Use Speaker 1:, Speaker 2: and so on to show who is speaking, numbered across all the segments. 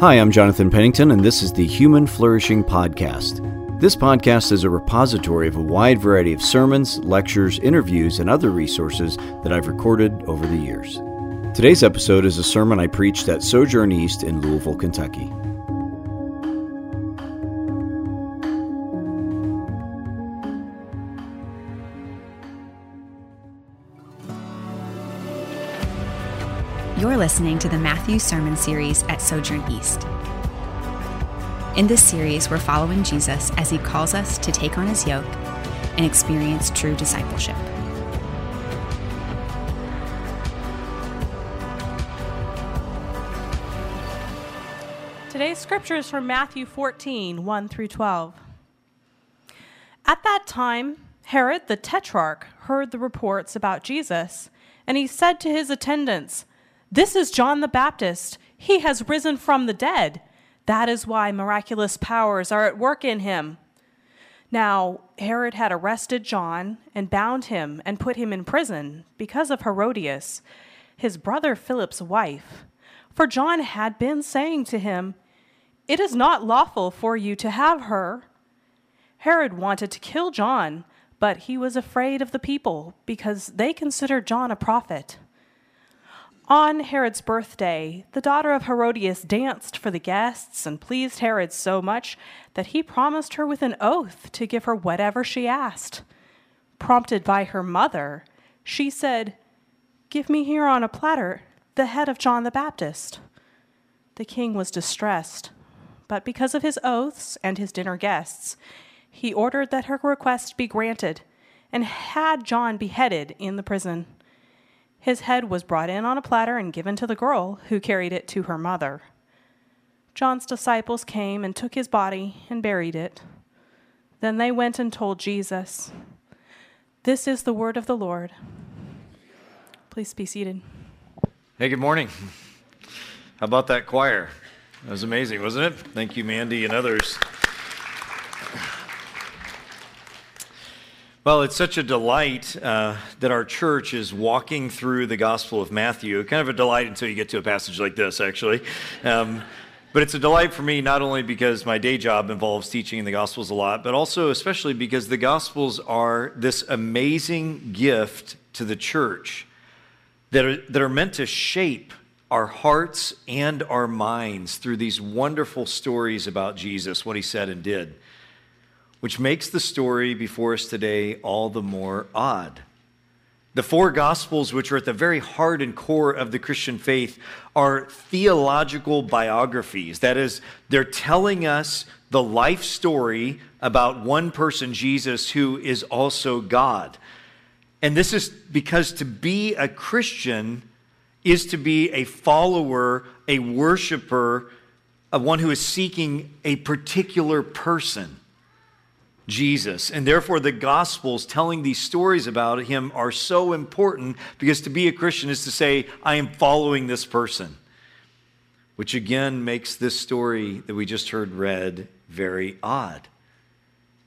Speaker 1: Hi, I'm Jonathan Pennington, and this is the Human Flourishing Podcast. This podcast is a repository of a wide variety of sermons, lectures, interviews, and other resources that I've recorded over the years. Today's episode is a sermon I preached at Sojourn East in Louisville, Kentucky.
Speaker 2: Listening to the Matthew Sermon Series at Sojourn East. In this series, we're following Jesus as he calls us to take on his yoke and experience true discipleship.
Speaker 3: Today's scripture is from Matthew 14, 1 through 12. At that time, Herod the Tetrarch heard the reports about Jesus, and he said to his attendants, this is John the Baptist. He has risen from the dead. That is why miraculous powers are at work in him. Now, Herod had arrested John and bound him and put him in prison because of Herodias, his brother Philip's wife. For John had been saying to him, It is not lawful for you to have her. Herod wanted to kill John, but he was afraid of the people because they considered John a prophet. On Herod's birthday, the daughter of Herodias danced for the guests and pleased Herod so much that he promised her with an oath to give her whatever she asked. Prompted by her mother, she said, Give me here on a platter the head of John the Baptist. The king was distressed, but because of his oaths and his dinner guests, he ordered that her request be granted and had John beheaded in the prison. His head was brought in on a platter and given to the girl, who carried it to her mother. John's disciples came and took his body and buried it. Then they went and told Jesus. This is the word of the Lord. Please be seated.
Speaker 4: Hey, good morning. How about that choir? That was amazing, wasn't it? Thank you, Mandy and others. Well, it's such a delight uh, that our church is walking through the Gospel of Matthew. Kind of a delight until you get to a passage like this, actually. Um, but it's a delight for me not only because my day job involves teaching in the Gospels a lot, but also especially because the Gospels are this amazing gift to the church that are, that are meant to shape our hearts and our minds through these wonderful stories about Jesus, what he said and did which makes the story before us today all the more odd. The four Gospels, which are at the very heart and core of the Christian faith, are theological biographies. That is, they're telling us the life story about one person, Jesus, who is also God. And this is because to be a Christian is to be a follower, a worshiper, of one who is seeking a particular person. Jesus. And therefore, the Gospels telling these stories about him are so important because to be a Christian is to say, I am following this person. Which again makes this story that we just heard read very odd.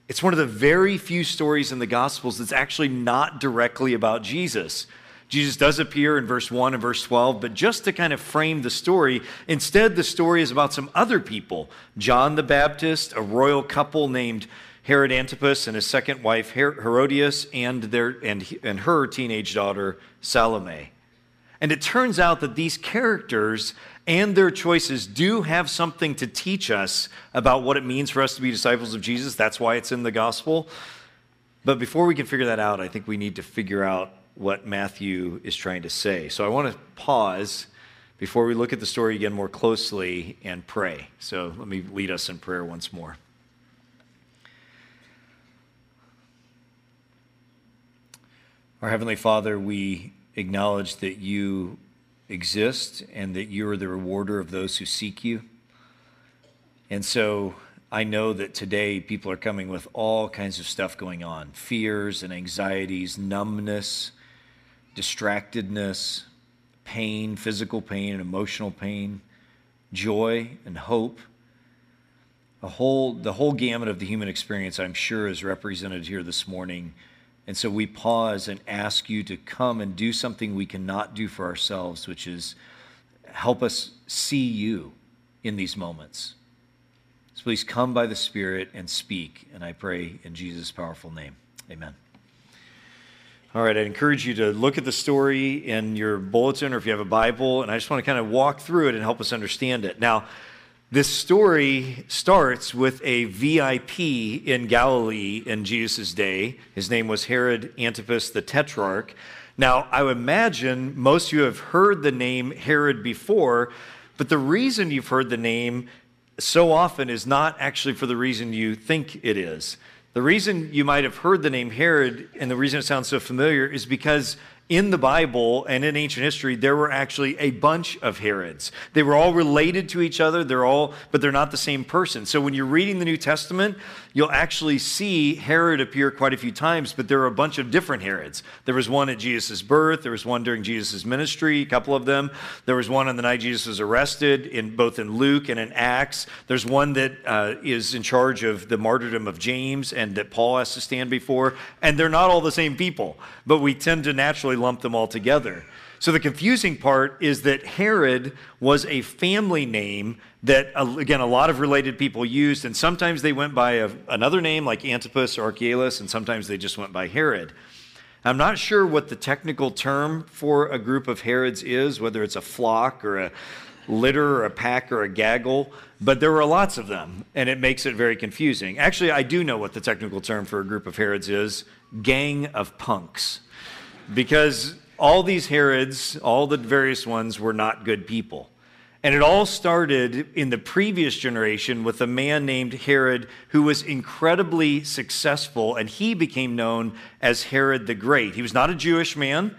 Speaker 4: It's one of the very few stories in the Gospels that's actually not directly about Jesus. Jesus does appear in verse 1 and verse 12, but just to kind of frame the story, instead, the story is about some other people John the Baptist, a royal couple named Herod Antipas and his second wife Herodias and, their, and, and her teenage daughter Salome. And it turns out that these characters and their choices do have something to teach us about what it means for us to be disciples of Jesus. That's why it's in the gospel. But before we can figure that out, I think we need to figure out what Matthew is trying to say. So I want to pause before we look at the story again more closely and pray. So let me lead us in prayer once more. Our Heavenly Father, we acknowledge that you exist and that you are the rewarder of those who seek you. And so I know that today people are coming with all kinds of stuff going on fears and anxieties, numbness, distractedness, pain, physical pain and emotional pain, joy and hope. A whole, the whole gamut of the human experience, I'm sure, is represented here this morning and so we pause and ask you to come and do something we cannot do for ourselves, which is help us see you in these moments. So please come by the Spirit and speak. And I pray in Jesus' powerful name. Amen. All right, I encourage you to look at the story in your bulletin or if you have a Bible, and I just want to kind of walk through it and help us understand it. Now, this story starts with a VIP in Galilee in Jesus' day. His name was Herod Antipas the Tetrarch. Now, I would imagine most of you have heard the name Herod before, but the reason you've heard the name so often is not actually for the reason you think it is. The reason you might have heard the name Herod and the reason it sounds so familiar is because in the Bible and in ancient history, there were actually a bunch of Herods. They were all related to each other, they're all, but they're not the same person. So when you're reading the New Testament, you'll actually see Herod appear quite a few times, but there are a bunch of different Herods. There was one at Jesus' birth, there was one during Jesus' ministry, a couple of them. There was one on the night Jesus was arrested, in both in Luke and in Acts. There's one that uh, is in charge of the martyrdom of James and that Paul has to stand before. And they're not all the same people, but we tend to naturally lump them all together. So the confusing part is that Herod was a family name that, uh, again, a lot of related people used, and sometimes they went by a, another name like Antipas or Archelaus, and sometimes they just went by Herod. I'm not sure what the technical term for a group of Herods is, whether it's a flock or a litter or a pack or a gaggle, but there were lots of them, and it makes it very confusing. Actually, I do know what the technical term for a group of Herods is gang of punks because all these Herods, all the various ones, were not good people. And it all started in the previous generation with a man named Herod who was incredibly successful, and he became known as Herod the Great. He was not a Jewish man,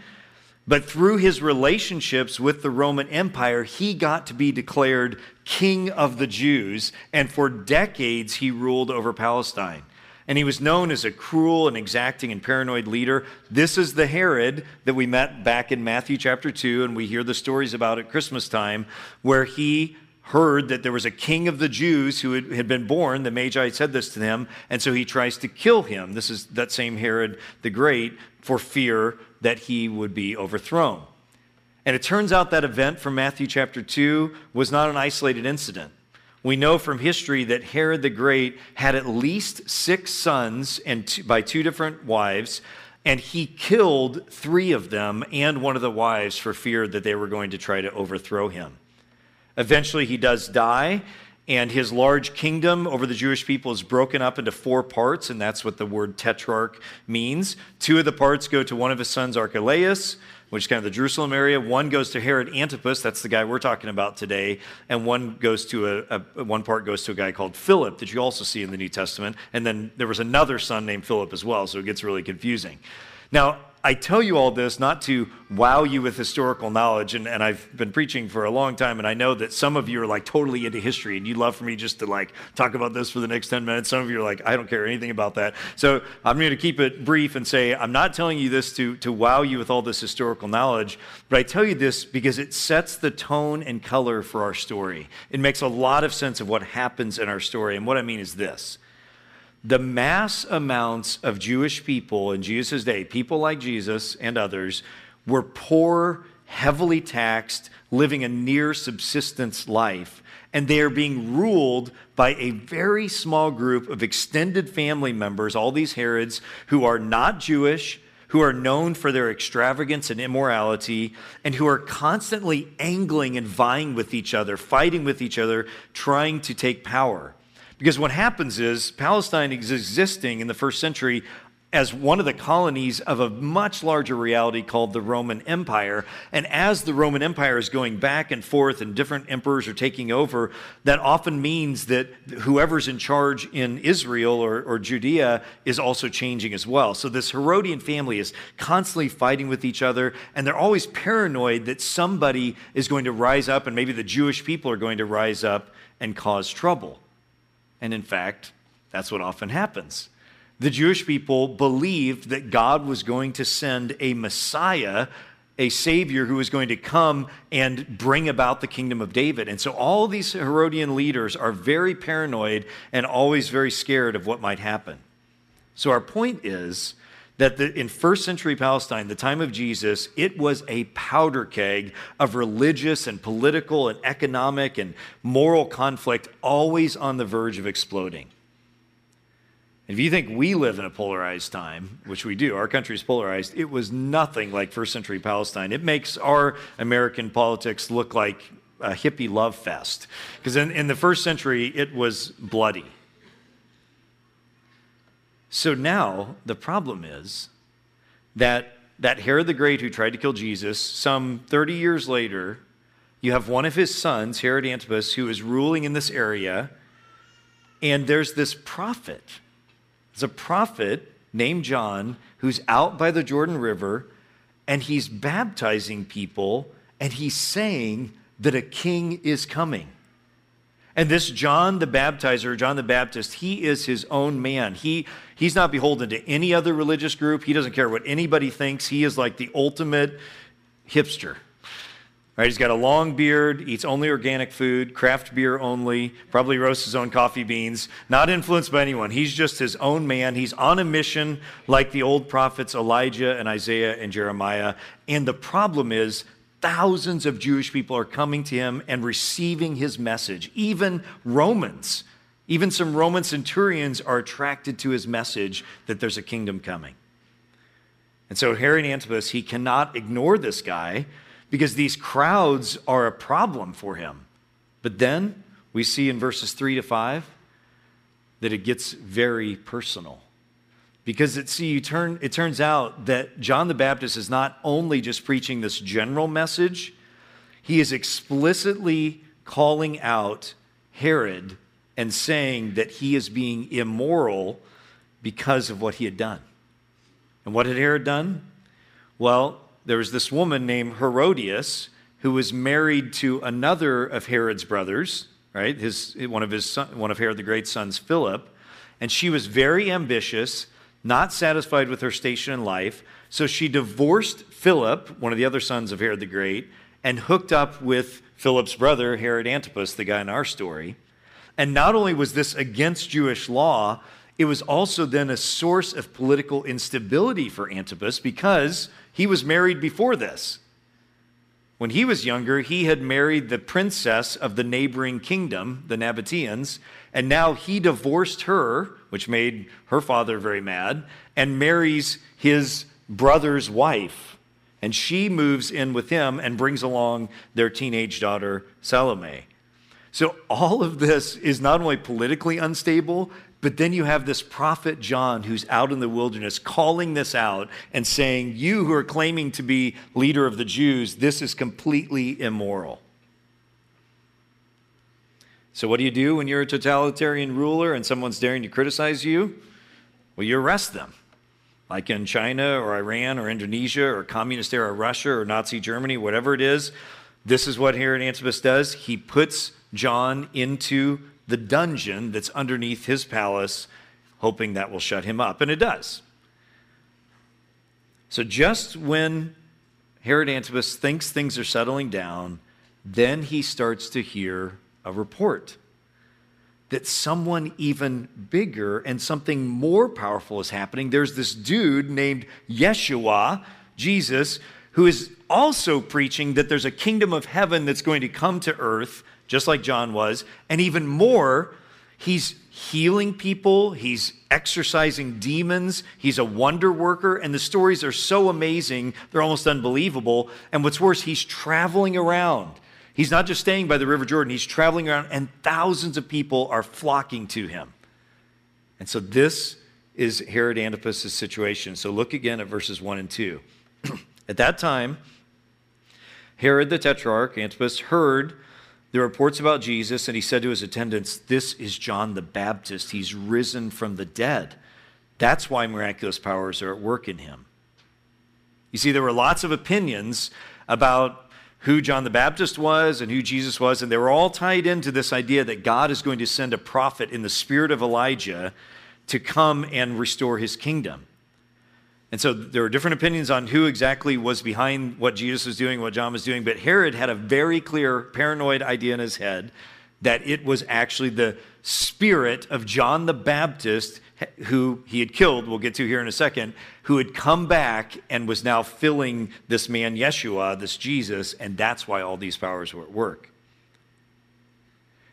Speaker 4: but through his relationships with the Roman Empire, he got to be declared king of the Jews, and for decades he ruled over Palestine and he was known as a cruel and exacting and paranoid leader. This is the Herod that we met back in Matthew chapter 2, and we hear the stories about at Christmas time, where he heard that there was a king of the Jews who had been born. The Magi said this to him, and so he tries to kill him. This is that same Herod the Great for fear that he would be overthrown. And it turns out that event from Matthew chapter 2 was not an isolated incident. We know from history that Herod the Great had at least six sons and two, by two different wives, and he killed three of them and one of the wives for fear that they were going to try to overthrow him. Eventually, he does die, and his large kingdom over the Jewish people is broken up into four parts, and that's what the word tetrarch means. Two of the parts go to one of his sons, Archelaus which is kind of the Jerusalem area. One goes to Herod Antipas, that's the guy we're talking about today, and one goes to a, a, one part goes to a guy called Philip that you also see in the New Testament, and then there was another son named Philip as well, so it gets really confusing. Now, I tell you all this not to wow you with historical knowledge, and, and I've been preaching for a long time, and I know that some of you are like totally into history, and you'd love for me just to like talk about this for the next 10 minutes. Some of you are like, I don't care anything about that. So I'm going to keep it brief and say, I'm not telling you this to, to wow you with all this historical knowledge, but I tell you this because it sets the tone and color for our story. It makes a lot of sense of what happens in our story, and what I mean is this the mass amounts of Jewish people in Jesus' day, people like Jesus and others, were poor, heavily taxed, living a near subsistence life. And they are being ruled by a very small group of extended family members, all these Herods, who are not Jewish, who are known for their extravagance and immorality, and who are constantly angling and vying with each other, fighting with each other, trying to take power. Because what happens is Palestine is existing in the first century as one of the colonies of a much larger reality called the Roman Empire. And as the Roman Empire is going back and forth and different emperors are taking over, that often means that whoever's in charge in Israel or, or Judea is also changing as well. So this Herodian family is constantly fighting with each other, and they're always paranoid that somebody is going to rise up, and maybe the Jewish people are going to rise up and cause trouble. And in fact, that's what often happens. The Jewish people believed that God was going to send a Messiah, a Savior who was going to come and bring about the kingdom of David. And so all these Herodian leaders are very paranoid and always very scared of what might happen. So our point is that the, in first century Palestine, the time of Jesus, it was a powder keg of religious and political and economic and moral conflict, always on the verge of exploding. If you think we live in a polarized time, which we do, our country is polarized, it was nothing like first century Palestine. It makes our American politics look like a hippie love fest. Because in, in the first century, it was bloody. So now the problem is that, that Herod the Great, who tried to kill Jesus, some 30 years later, you have one of his sons, Herod Antipas, who is ruling in this area, and there's this prophet there's a prophet named John who's out by the Jordan River and he's baptizing people and he's saying that a king is coming. And this John the Baptizer, John the Baptist, he is his own man. He, he's not beholden to any other religious group. He doesn't care what anybody thinks. He is like the ultimate hipster. Right, he's got a long beard, eats only organic food, craft beer only, probably roasts his own coffee beans, not influenced by anyone. He's just his own man. He's on a mission like the old prophets Elijah and Isaiah and Jeremiah. And the problem is, thousands of Jewish people are coming to him and receiving his message. Even Romans, even some Roman centurions are attracted to his message that there's a kingdom coming. And so Herod Antipas, he cannot ignore this guy because these crowds are a problem for him. But then we see in verses 3 to 5 that it gets very personal. Because it, see, you turn, it turns out that John the Baptist is not only just preaching this general message, he is explicitly calling out Herod and saying that he is being immoral because of what he had done. And what had Herod done? Well, there was this woman named Herodias who was married to another of Herod's brothers, right? His, one, of his son, one of Herod the Great's sons, Philip. And she was very ambitious, not satisfied with her station in life. So she divorced Philip, one of the other sons of Herod the Great, and hooked up with Philip's brother, Herod Antipas, the guy in our story. And not only was this against Jewish law, it was also then a source of political instability for Antipas because he was married before this. When he was younger, he had married the princess of the neighboring kingdom, the Nabateans, and now he divorced her, which made her father very mad, and marries his brother's wife. And she moves in with him and brings along their teenage daughter, Salome. So, all of this is not only politically unstable, but then you have this prophet John who's out in the wilderness calling this out and saying, You who are claiming to be leader of the Jews, this is completely immoral. So, what do you do when you're a totalitarian ruler and someone's daring to criticize you? Well, you arrest them. Like in China or Iran or Indonesia or communist era Russia or Nazi Germany, whatever it is, this is what Herod Antipas does. He puts John into the dungeon that's underneath his palace, hoping that will shut him up. And it does. So just when Herod Antipas thinks things are settling down, then he starts to hear a report that someone even bigger and something more powerful is happening. There's this dude named Yeshua, Jesus, who is also preaching that there's a kingdom of heaven that's going to come to earth just like John was. And even more, he's healing people, he's exorcising demons, he's a wonder worker, and the stories are so amazing, they're almost unbelievable. And what's worse, he's traveling around. He's not just staying by the River Jordan, he's traveling around, and thousands of people are flocking to him. And so this is Herod Antipas' situation. So look again at verses 1 and 2. at that time, Herod the Tetrarch, Antipas, heard the reports about Jesus, and he said to his attendants, This is John the Baptist. He's risen from the dead. That's why miraculous powers are at work in him. You see, there were lots of opinions about who John the Baptist was and who Jesus was, and they were all tied into this idea that God is going to send a prophet in the spirit of Elijah to come and restore his kingdom. And so there are different opinions on who exactly was behind what Jesus was doing, what John was doing, but Herod had a very clear paranoid idea in his head that it was actually the spirit of John the Baptist who he had killed, we'll get to here in a second, who had come back and was now filling this man, Yeshua, this Jesus, and that's why all these powers were at work.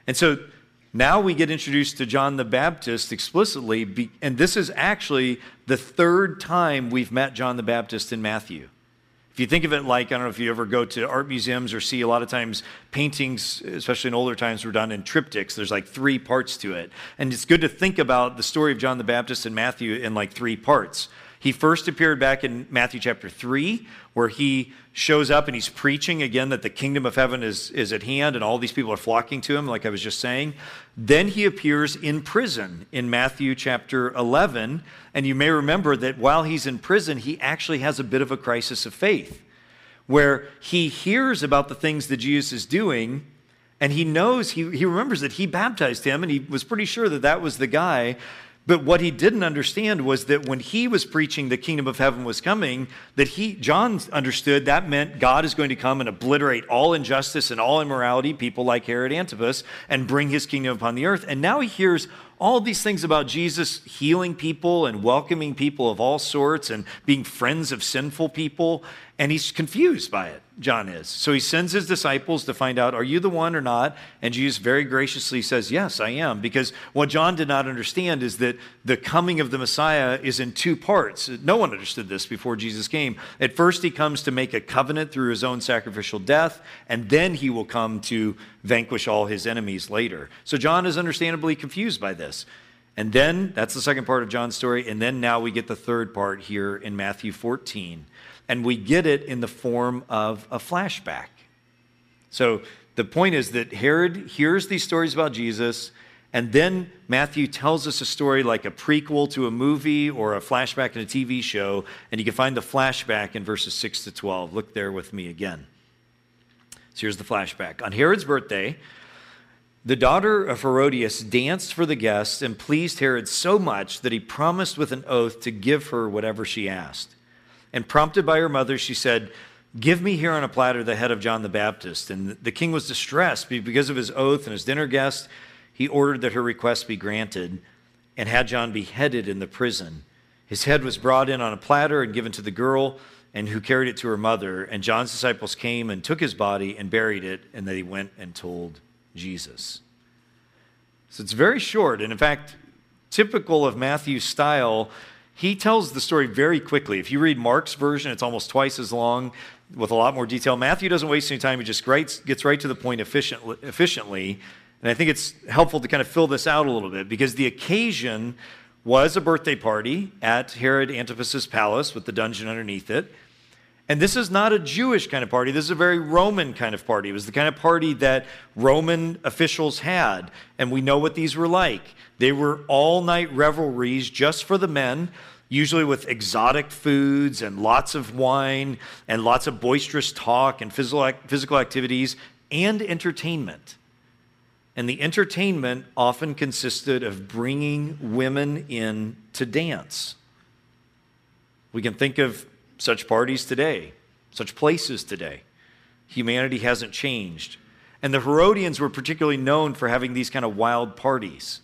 Speaker 4: And so now we get introduced to John the Baptist explicitly, and this is actually the third time we've met John the Baptist in Matthew. You think of it like, I don't know if you ever go to art museums or see a lot of times paintings, especially in older times, were done in triptychs. There's like three parts to it. And it's good to think about the story of John the Baptist and Matthew in like three parts. He first appeared back in Matthew chapter 3, where he shows up and he's preaching again that the kingdom of heaven is, is at hand and all these people are flocking to him, like I was just saying. Then he appears in prison in Matthew chapter 11. And you may remember that while he's in prison, he actually has a bit of a crisis of faith where he hears about the things that Jesus is doing and he knows, he, he remembers that he baptized him and he was pretty sure that that was the guy. But what he didn't understand was that when he was preaching the kingdom of heaven was coming, that he John understood that meant God is going to come and obliterate all injustice and all immorality, people like Herod Antipas, and bring his kingdom upon the earth. And now he hears all these things about Jesus healing people and welcoming people of all sorts and being friends of sinful people. And he's confused by it, John is. So he sends his disciples to find out, are you the one or not? And Jesus very graciously says, yes, I am. Because what John did not understand is that the coming of the Messiah is in two parts. No one understood this before Jesus came. At first, he comes to make a covenant through his own sacrificial death, and then he will come to vanquish all his enemies later. So John is understandably confused by this. And then, that's the second part of John's story. And then now we get the third part here in Matthew 14 and we get it in the form of a flashback. So the point is that Herod hears these stories about Jesus, and then Matthew tells us a story like a prequel to a movie or a flashback in a TV show, and you can find the flashback in verses 6 to 12. Look there with me again. So here's the flashback. On Herod's birthday, the daughter of Herodias danced for the guests and pleased Herod so much that he promised with an oath to give her whatever she asked. And prompted by her mother, she said, Give me here on a platter the head of John the Baptist. And the king was distressed because of his oath and his dinner guest. He ordered that her request be granted and had John beheaded in the prison. His head was brought in on a platter and given to the girl, and who carried it to her mother. And John's disciples came and took his body and buried it, and they went and told Jesus. So it's very short, and in fact, typical of Matthew's style he tells the story very quickly. If you read Mark's version, it's almost twice as long with a lot more detail. Matthew doesn't waste any time. He just gets right to the point efficiently, efficiently. And I think it's helpful to kind of fill this out a little bit because the occasion was a birthday party at Herod Antipas's palace with the dungeon underneath it. And this is not a Jewish kind of party. This is a very Roman kind of party. It was the kind of party that Roman officials had. And we know what these were like. They were all night revelries just for the men, usually with exotic foods and lots of wine and lots of boisterous talk and physical activities and entertainment. And the entertainment often consisted of bringing women in to dance. We can think of such parties today, such places today. Humanity hasn't changed. And the Herodians were particularly known for having these kind of wild parties.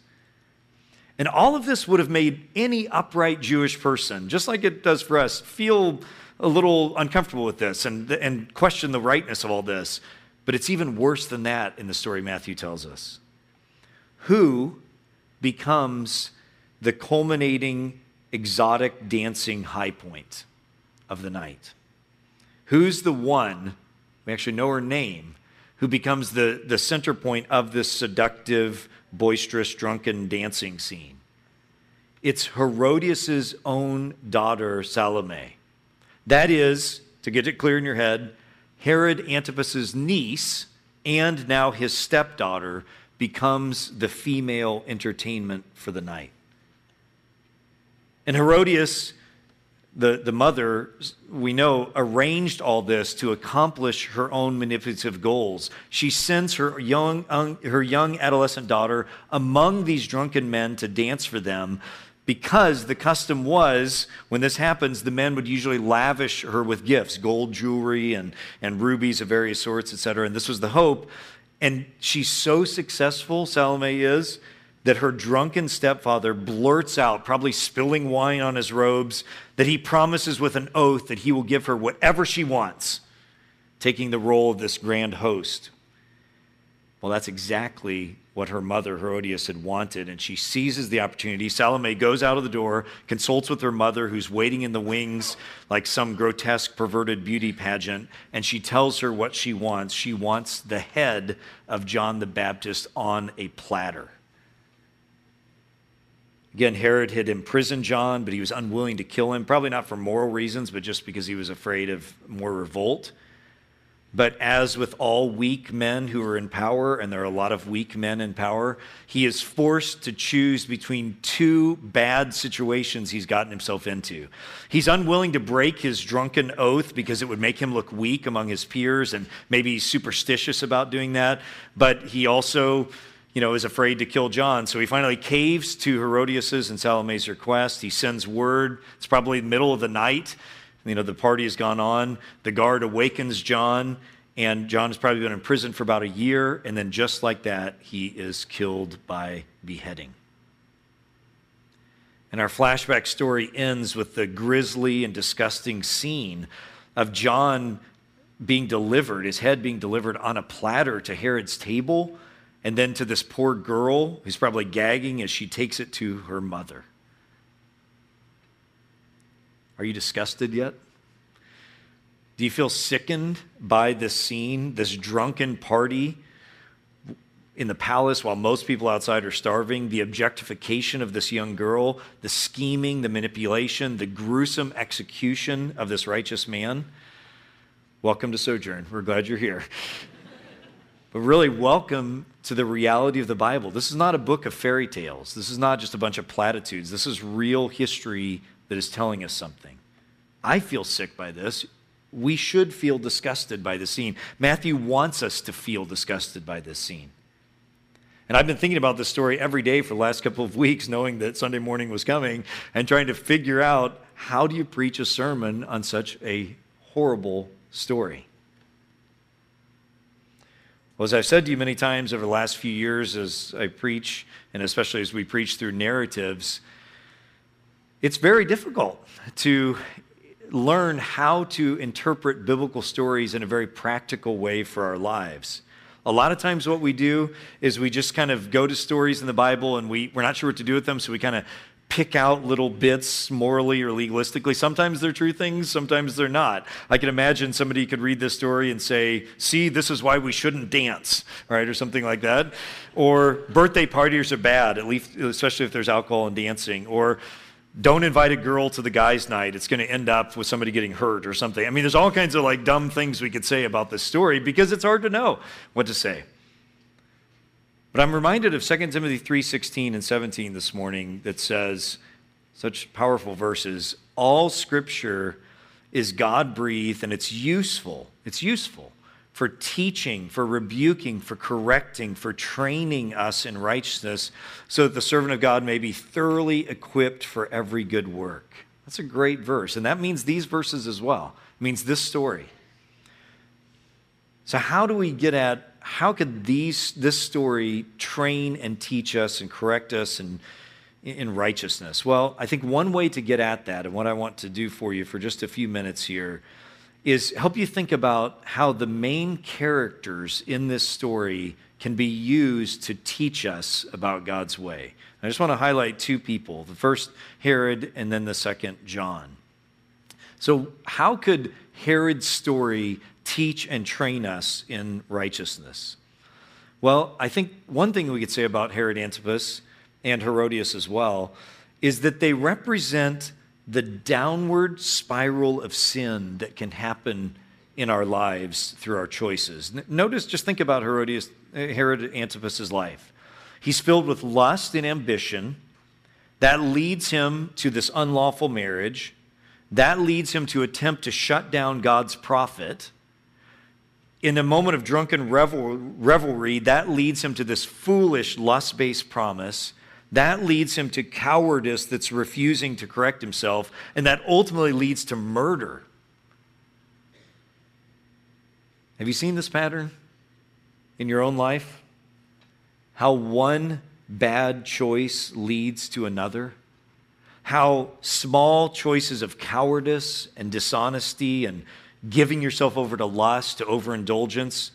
Speaker 4: And all of this would have made any upright Jewish person, just like it does for us, feel a little uncomfortable with this and, and question the rightness of all this. But it's even worse than that in the story Matthew tells us. Who becomes the culminating exotic dancing high point of the night? Who's the one, we actually know her name, who becomes the, the center point of this seductive boisterous, drunken dancing scene. It's Herodias' own daughter, Salome. That is, to get it clear in your head, Herod Antipas's niece and now his stepdaughter becomes the female entertainment for the night. And Herodias the, the mother, we know, arranged all this to accomplish her own manipulative goals. She sends her young, her young adolescent daughter among these drunken men to dance for them because the custom was when this happens, the men would usually lavish her with gifts, gold jewelry and, and rubies of various sorts, etc. And this was the hope. And she's so successful, Salome is, that her drunken stepfather blurts out, probably spilling wine on his robes, that he promises with an oath that he will give her whatever she wants, taking the role of this grand host. Well, that's exactly what her mother, Herodias, had wanted, and she seizes the opportunity. Salome goes out of the door, consults with her mother, who's waiting in the wings like some grotesque, perverted beauty pageant, and she tells her what she wants. She wants the head of John the Baptist on a platter. Again, Herod had imprisoned John, but he was unwilling to kill him, probably not for moral reasons, but just because he was afraid of more revolt. But as with all weak men who are in power, and there are a lot of weak men in power, he is forced to choose between two bad situations he's gotten himself into. He's unwilling to break his drunken oath because it would make him look weak among his peers, and maybe he's superstitious about doing that. But he also you know, is afraid to kill John. So he finally caves to Herodias's and Salome's request. He sends word. It's probably the middle of the night. You know, the party has gone on. The guard awakens John, and John has probably been in prison for about a year. And then, just like that, he is killed by beheading. And our flashback story ends with the grisly and disgusting scene of John being delivered, his head being delivered on a platter to Herod's table and then to this poor girl who's probably gagging as she takes it to her mother. Are you disgusted yet? Do you feel sickened by this scene, this drunken party in the palace while most people outside are starving, the objectification of this young girl, the scheming, the manipulation, the gruesome execution of this righteous man? Welcome to Sojourn. We're glad you're here. But really, welcome to the reality of the Bible. This is not a book of fairy tales. This is not just a bunch of platitudes. This is real history that is telling us something. I feel sick by this. We should feel disgusted by the scene. Matthew wants us to feel disgusted by this scene. And I've been thinking about this story every day for the last couple of weeks, knowing that Sunday morning was coming, and trying to figure out how do you preach a sermon on such a horrible story. Well, as I've said to you many times over the last few years as I preach, and especially as we preach through narratives, it's very difficult to learn how to interpret biblical stories in a very practical way for our lives. A lot of times, what we do is we just kind of go to stories in the Bible and we, we're not sure what to do with them, so we kind of pick out little bits morally or legalistically. Sometimes they're true things, sometimes they're not. I can imagine somebody could read this story and say, See, this is why we shouldn't dance, right? Or something like that. Or birthday parties are bad, at least, especially if there's alcohol and dancing. Or don't invite a girl to the guys' night. It's going to end up with somebody getting hurt or something. I mean, there's all kinds of like dumb things we could say about this story because it's hard to know what to say. But I'm reminded of 2 Timothy 3:16 and 17 this morning that says such powerful verses, all scripture is God-breathed and it's useful. It's useful for teaching, for rebuking, for correcting, for training us in righteousness, so that the servant of God may be thoroughly equipped for every good work. That's a great verse. And that means these verses as well. It means this story. So, how do we get at how could these, this story train and teach us and correct us in, in righteousness? Well, I think one way to get at that, and what I want to do for you for just a few minutes here, is help you think about how the main characters in this story can be used to teach us about God's way. I just want to highlight two people the first, Herod, and then the second, John. So, how could Herod's story teach and train us in righteousness? Well, I think one thing we could say about Herod Antipas and Herodias as well is that they represent the downward spiral of sin that can happen in our lives through our choices. Notice, just think about Herodias, Herod Antipas's life. He's filled with lust and ambition. That leads him to this unlawful marriage. That leads him to attempt to shut down God's prophet in a moment of drunken revel, revelry, that leads him to this foolish lust based promise. That leads him to cowardice that's refusing to correct himself. And that ultimately leads to murder. Have you seen this pattern in your own life? How one bad choice leads to another, how small choices of cowardice and dishonesty and giving yourself over to lust, to overindulgence,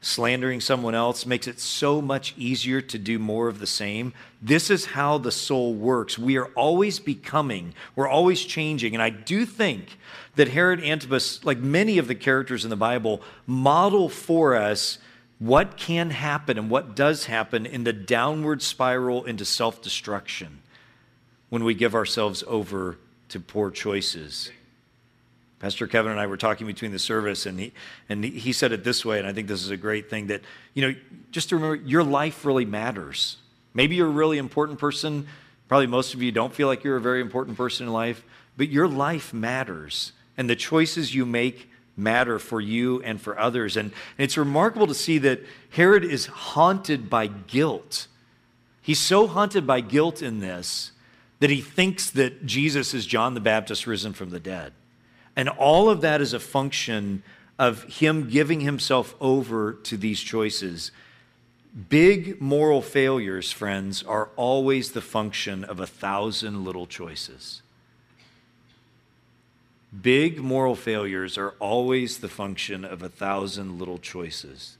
Speaker 4: slandering someone else makes it so much easier to do more of the same. This is how the soul works. We are always becoming, we're always changing. And I do think that Herod Antipas, like many of the characters in the Bible, model for us what can happen and what does happen in the downward spiral into self destruction when we give ourselves over to poor choices. Pastor Kevin and I were talking between the service, and he, and he said it this way, and I think this is a great thing that, you know, just to remember your life really matters. Maybe you're a really important person. Probably most of you don't feel like you're a very important person in life, but your life matters, and the choices you make matter for you and for others. And, and it's remarkable to see that Herod is haunted by guilt. He's so haunted by guilt in this that he thinks that Jesus is John the Baptist risen from the dead. And all of that is a function of him giving himself over to these choices. Big moral failures, friends, are always the function of a thousand little choices. Big moral failures are always the function of a thousand little choices.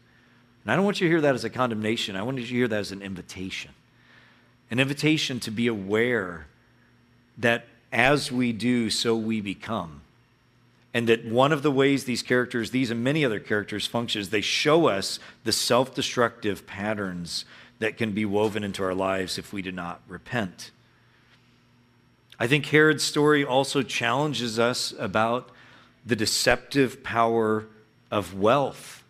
Speaker 4: And I don't want you to hear that as a condemnation. I want you to hear that as an invitation. An invitation to be aware that as we do, so we become and that one of the ways these characters, these and many other characters, function is they show us the self destructive patterns that can be woven into our lives if we do not repent. I think Herod's story also challenges us about the deceptive power of wealth.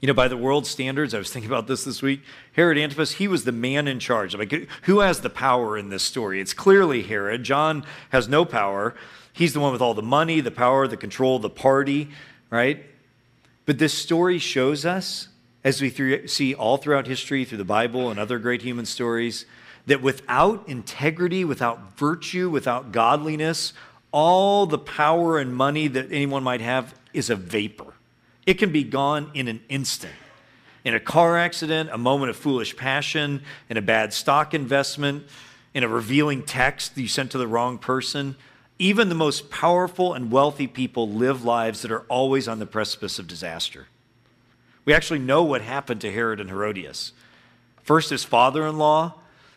Speaker 4: You know, by the world standards, I was thinking about this this week. Herod Antipas, he was the man in charge. Like, who has the power in this story? It's clearly Herod. John has no power. He's the one with all the money, the power, the control, the party, right? But this story shows us, as we see all throughout history, through the Bible and other great human stories, that without integrity, without virtue, without godliness, all the power and money that anyone might have is a vapor. It can be gone in an instant. In a car accident, a moment of foolish passion, in a bad stock investment, in a revealing text you sent to the wrong person, even the most powerful and wealthy people live lives that are always on the precipice of disaster. We actually know what happened to Herod and Herodias. First, his father in law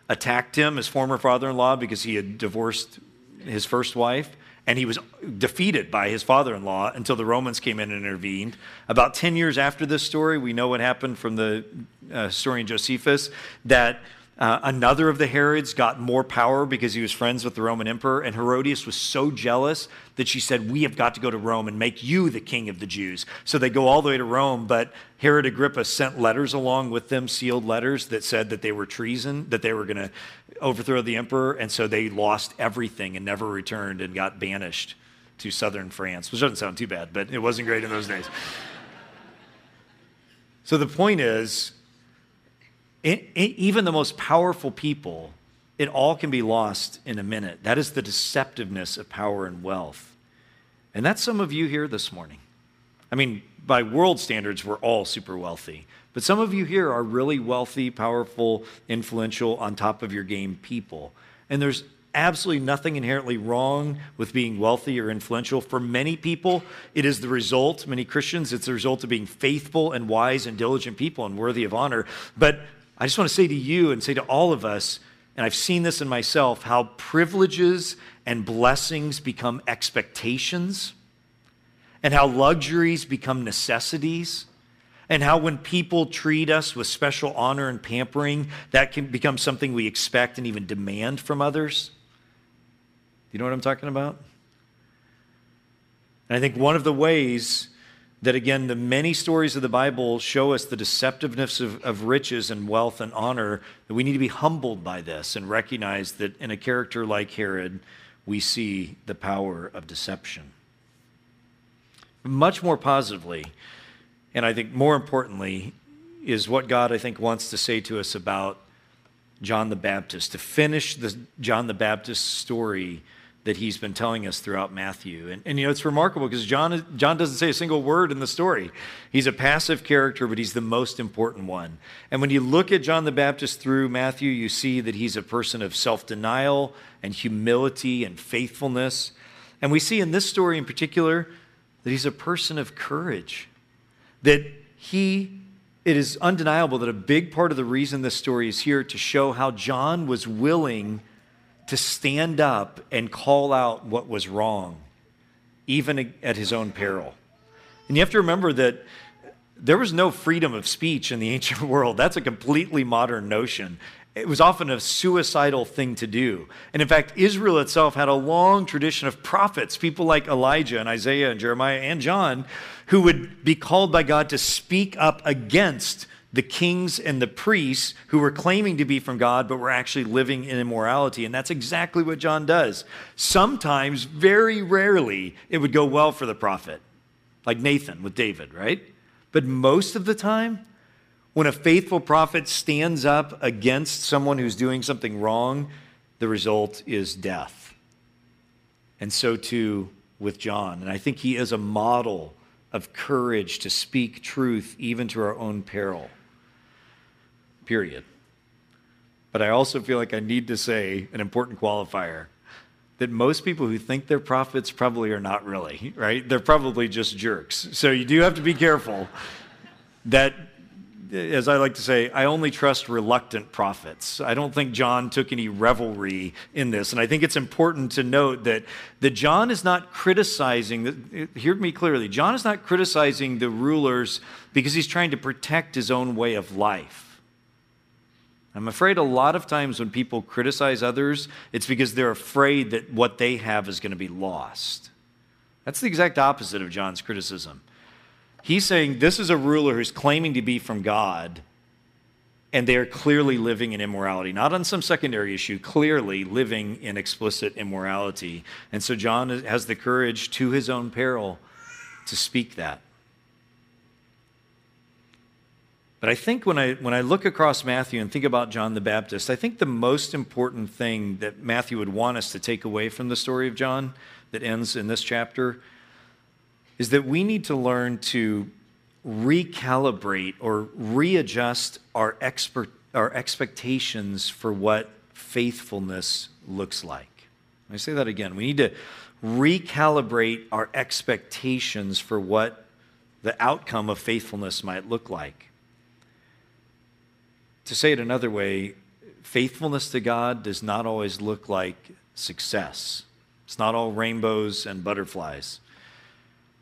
Speaker 4: attacked him, his former father in law, because he had divorced his first wife, and he was defeated by his father in law until the Romans came in and intervened. About 10 years after this story, we know what happened from the uh, historian Josephus that uh, another of the Herods got more power because he was friends with the Roman emperor, and Herodias was so jealous that she said, We have got to go to Rome and make you the king of the Jews. So they go all the way to Rome, but Herod Agrippa sent letters along with them, sealed letters that said that they were treason, that they were going to overthrow the emperor, and so they lost everything and never returned and got banished to southern France, which doesn't sound too bad, but it wasn't great in those days. so the point is, it, it, even the most powerful people, it all can be lost in a minute. That is the deceptiveness of power and wealth. And that's some of you here this morning. I mean, by world standards, we're all super wealthy. But some of you here are really wealthy, powerful, influential, on top of your game people. And there's absolutely nothing inherently wrong with being wealthy or influential. For many people, it is the result, many Christians, it's the result of being faithful and wise and diligent people and worthy of honor. But I just want to say to you and say to all of us, and I've seen this in myself, how privileges and blessings become expectations, and how luxuries become necessities, and how when people treat us with special honor and pampering, that can become something we expect and even demand from others. You know what I'm talking about? And I think one of the ways that again, the many stories of the Bible show us the deceptiveness of, of, riches and wealth and honor, that we need to be humbled by this and recognize that in a character like Herod, we see the power of deception. Much more positively, and I think more importantly, is what God, I think, wants to say to us about John the Baptist. To finish the John the Baptist story, that he's been telling us throughout Matthew. And, and you know, it's remarkable because John, John doesn't say a single word in the story. He's a passive character, but he's the most important one. And when you look at John the Baptist through Matthew, you see that he's a person of self denial and humility and faithfulness. And we see in this story in particular that he's a person of courage, that he it is undeniable that a big part of the reason this story is here to show how John was willing to stand up and call out what was wrong, even at his own peril. And you have to remember that there was no freedom of speech in the ancient world. That's a completely modern notion. It was often a suicidal thing to do. And in fact, Israel itself had a long tradition of prophets, people like Elijah and Isaiah and Jeremiah and John, who would be called by God to speak up against the kings and the priests who were claiming to be from God, but were actually living in immorality. And that's exactly what John does. Sometimes, very rarely, it would go well for the prophet, like Nathan with David, right? But most of the time, when a faithful prophet stands up against someone who's doing something wrong, the result is death. And so too with John. And I think he is a model of courage to speak truth even to our own peril period. But I also feel like I need to say an important qualifier that most people who think they're prophets probably are not really, right? They're probably just jerks. So you do have to be careful that, as I like to say, I only trust reluctant prophets. I don't think John took any revelry in this. And I think it's important to note that, that John is not criticizing, hear me clearly, John is not criticizing the rulers because he's trying to protect his own way of life. I'm afraid a lot of times when people criticize others, it's because they're afraid that what they have is going to be lost. That's the exact opposite of John's criticism. He's saying this is a ruler who's claiming to be from God, and they are clearly living in immorality, not on some secondary issue, clearly living in explicit immorality. And so John has the courage to his own peril to speak that. But I think when I, when I look across Matthew and think about John the Baptist, I think the most important thing that Matthew would want us to take away from the story of John that ends in this chapter is that we need to learn to recalibrate or readjust our, expert, our expectations for what faithfulness looks like. Me say that again. We need to recalibrate our expectations for what the outcome of faithfulness might look like. To say it another way, faithfulness to God does not always look like success. It's not all rainbows and butterflies.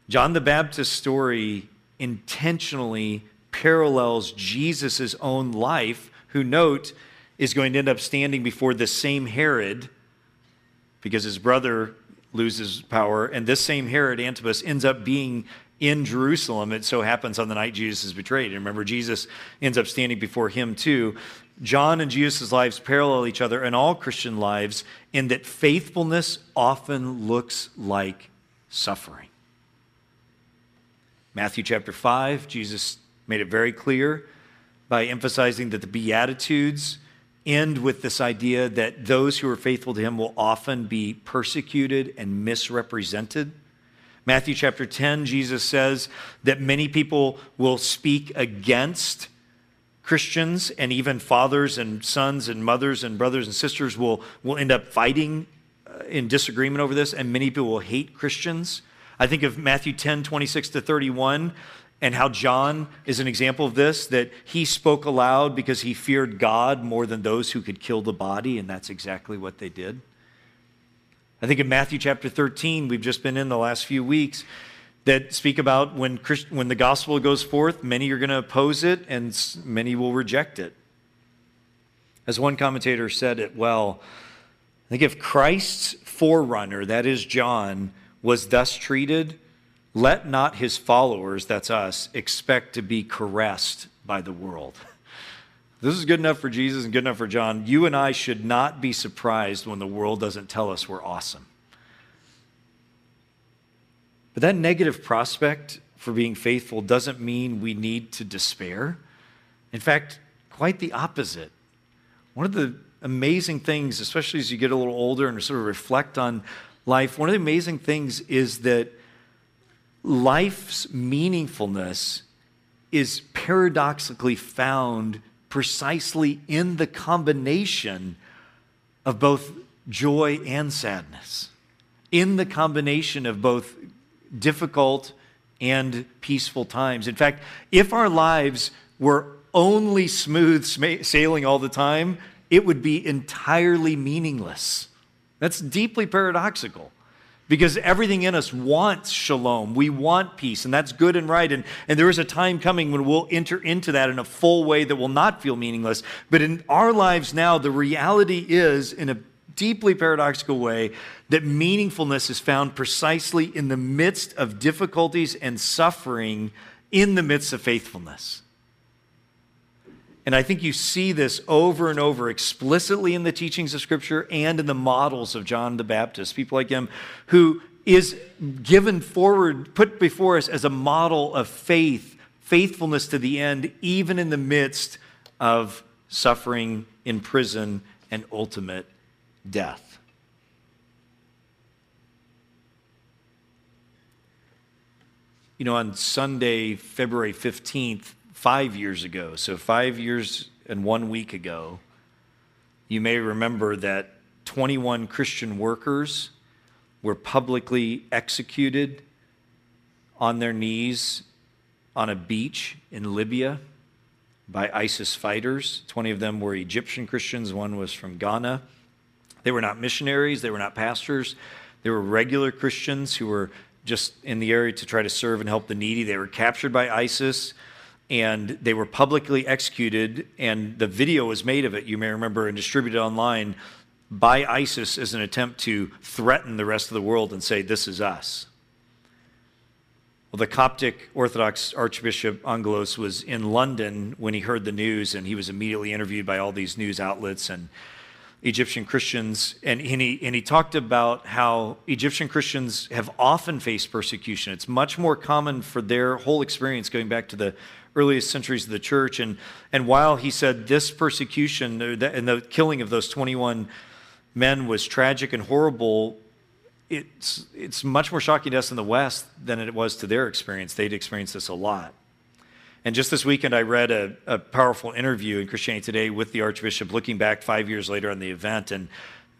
Speaker 4: John the Baptist's story intentionally parallels Jesus' own life, who, note, is going to end up standing before the same Herod because his brother loses power, and this same Herod Antipas ends up being in Jerusalem. It so happens on the night Jesus is betrayed. And remember, Jesus ends up standing before him too. John and Jesus' lives parallel each other in all Christian lives in that faithfulness often looks like suffering. Matthew chapter 5, Jesus made it very clear by emphasizing that the Beatitudes end with this idea that those who are faithful to him will often be persecuted and misrepresented. Matthew chapter 10, Jesus says that many people will speak against Christians, and even fathers and sons and mothers and brothers and sisters will, will end up fighting uh, in disagreement over this, and many people will hate Christians. I think of Matthew 10, 26 to 31, and how John is an example of this that he spoke aloud because he feared God more than those who could kill the body, and that's exactly what they did. I think in Matthew chapter 13, we've just been in the last few weeks, that speak about when, Christ, when the gospel goes forth, many are going to oppose it and many will reject it. As one commentator said it well, I think if Christ's forerunner, that is John, was thus treated, let not his followers, that's us, expect to be caressed by the world. This is good enough for Jesus and good enough for John. You and I should not be surprised when the world doesn't tell us we're awesome. But that negative prospect for being faithful doesn't mean we need to despair. In fact, quite the opposite. One of the amazing things, especially as you get a little older and sort of reflect on life, one of the amazing things is that life's meaningfulness is paradoxically found precisely in the combination of both joy and sadness, in the combination of both difficult and peaceful times. In fact, if our lives were only smooth sailing all the time, it would be entirely meaningless. That's deeply paradoxical because everything in us wants shalom. We want peace, and that's good and right. And, and there is a time coming when we'll enter into that in a full way that will not feel meaningless. But in our lives now, the reality is, in a deeply paradoxical way, that meaningfulness is found precisely in the midst of difficulties and suffering, in the midst of faithfulness. And I think you see this over and over explicitly in the teachings of Scripture and in the models of John the Baptist, people like him who is given forward, put before us as a model of faith, faithfulness to the end, even in the midst of suffering in prison and ultimate death. You know, on Sunday, February 15th, five years ago, so five years and one week ago, you may remember that 21 Christian workers were publicly executed on their knees on a beach in Libya by ISIS fighters. 20 of them were Egyptian Christians, one was from Ghana. They were not missionaries, they were not pastors, they were regular Christians who were just in the area to try to serve and help the needy. They were captured by ISIS and they were publicly executed, and the video was made of it, you may remember, and distributed online by ISIS as an attempt to threaten the rest of the world and say, This is us. Well, the Coptic Orthodox Archbishop Angaelos was in London when he heard the news, and he was immediately interviewed by all these news outlets and Egyptian Christians. And, and, he, and he talked about how Egyptian Christians have often faced persecution. It's much more common for their whole experience going back to the earliest centuries of the church. And, and while he said this persecution and the killing of those 21 men was tragic and horrible, it's, it's much more shocking to us in the West than it was to their experience. They'd experienced this a lot. And just this weekend, I read a, powerful interview in Christianity Today with the Archbishop, looking back five years later on the event. And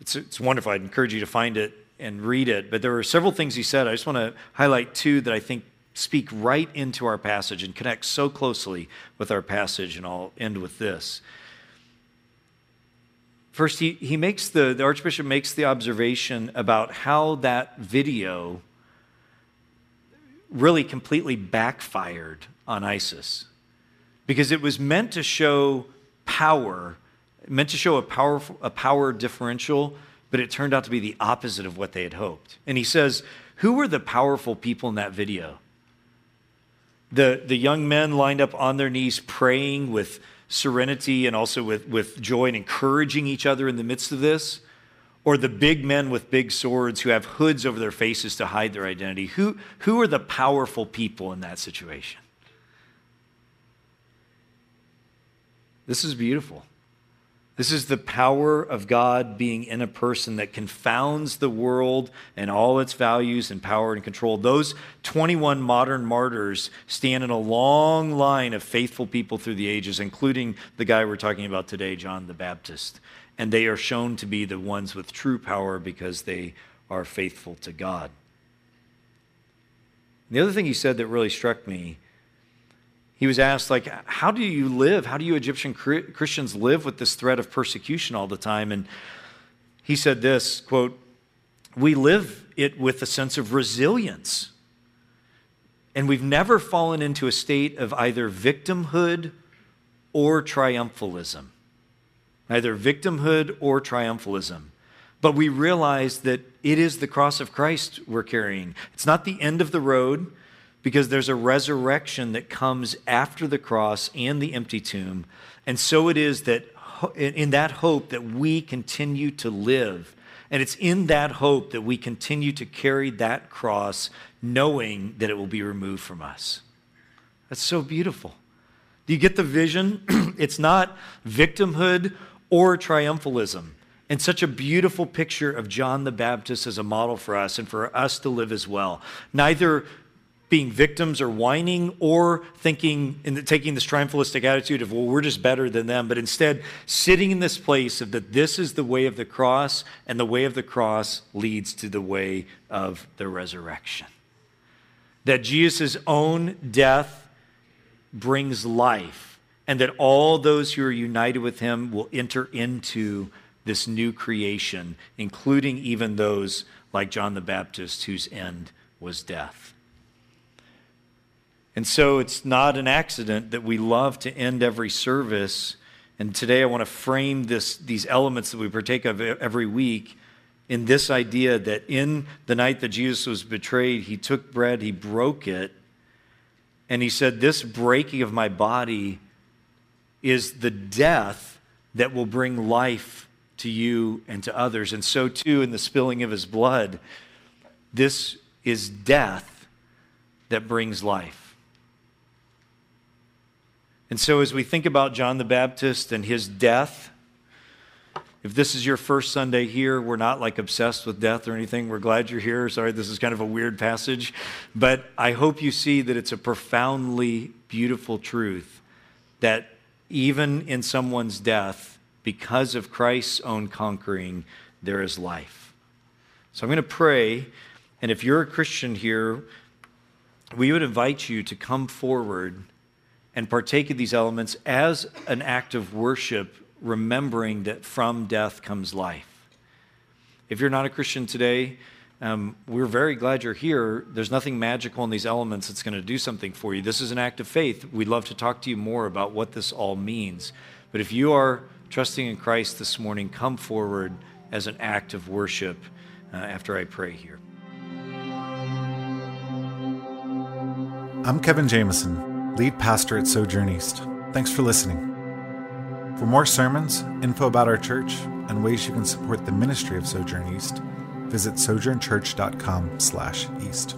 Speaker 4: it's, it's wonderful. I'd encourage you to find it and read it. But there were several things he said. I just want to highlight two that I think speak right into our passage and connect so closely with our passage, and I'll end with this. First, he, he makes the, the Archbishop makes the observation about how that video really completely backfired on ISIS because it was meant to show power, meant to show a, powerful, a power differential, but it turned out to be the opposite of what they had hoped. And he says, Who were the powerful people in that video? The, the young men lined up on their knees praying with serenity and also with, with joy and encouraging each other in the midst of this? Or the big men with big swords who have hoods over their faces to hide their identity? Who, who are the powerful people in that situation? This is beautiful. This is the power of God being in a person that confounds the world and all its values and power and control. Those 21 modern martyrs stand in a long line of faithful people through the ages, including the guy we're talking about today, John the Baptist. And they are shown to be the ones with true power because they are faithful to God. The other thing he said that really struck me he was asked like how do you live? How do you egyptian christians live with this threat of persecution all the time? And he said this quote we live it with a sense of resilience. And we've never fallen into a state of either victimhood or triumphalism either victimhood or triumphalism. But we realize that it is the cross of christ we're carrying. It's not the end of the road because there's a resurrection that comes after the cross and the empty tomb. And so it is that in that hope that we continue to live. And it's in that hope that we continue to carry that cross, knowing that it will be removed from us. That's so beautiful. Do you get the vision? it's not victimhood or triumphalism. And such a beautiful picture of John the Baptist as a model for us and for us to live as well. Neither being victims or whining or thinking and taking this triumphalistic attitude of, well, we're just better than them, but instead sitting in this place of that this is the way of the cross, and the way of the cross leads to the way of the resurrection. That Jesus' own death brings life, and that all those who are united with him will enter into this new creation, including even those like John the Baptist, whose end was death. And so it's not an accident that we love to end every service. And today I want to frame this, these elements that we partake of every week in this idea that in the night that Jesus was betrayed, he took bread, he broke it, and he said, This breaking of my body is the death that will bring life to you and to others. And so, too, in the spilling of his blood, this is death that brings life. And so, as we think about John the Baptist and his death, if this is your first Sunday here, we're not like obsessed with death or anything. We're glad you're here. Sorry, this is kind of a weird passage. But I hope you see that it's a profoundly beautiful truth that even in someone's death, because of Christ's own conquering, there is life. So I'm going to pray. And if you're a Christian here, we would invite you to come forward and partake of these elements as an act of worship, remembering that from death comes life. If you're not a Christian today, um, we're very glad you're here. There's nothing magical in these elements that's going to do something for you. This is an act of faith. We'd love to talk to you more about what this all means. But if you are trusting in Christ this morning, come forward as an act of worship uh, after I pray here.
Speaker 5: I'm Kevin Jameson lead pastor at Sojourn East. Thanks for listening. For more sermons, info about our church, and ways you can support the ministry of Sojourn East, visit sojournchurch.com/east.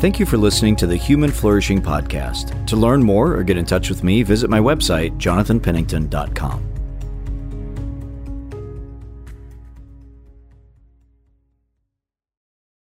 Speaker 1: Thank you for listening to the Human Flourishing Podcast. To learn more or get in touch with me, visit my website, jonathanpennington.com.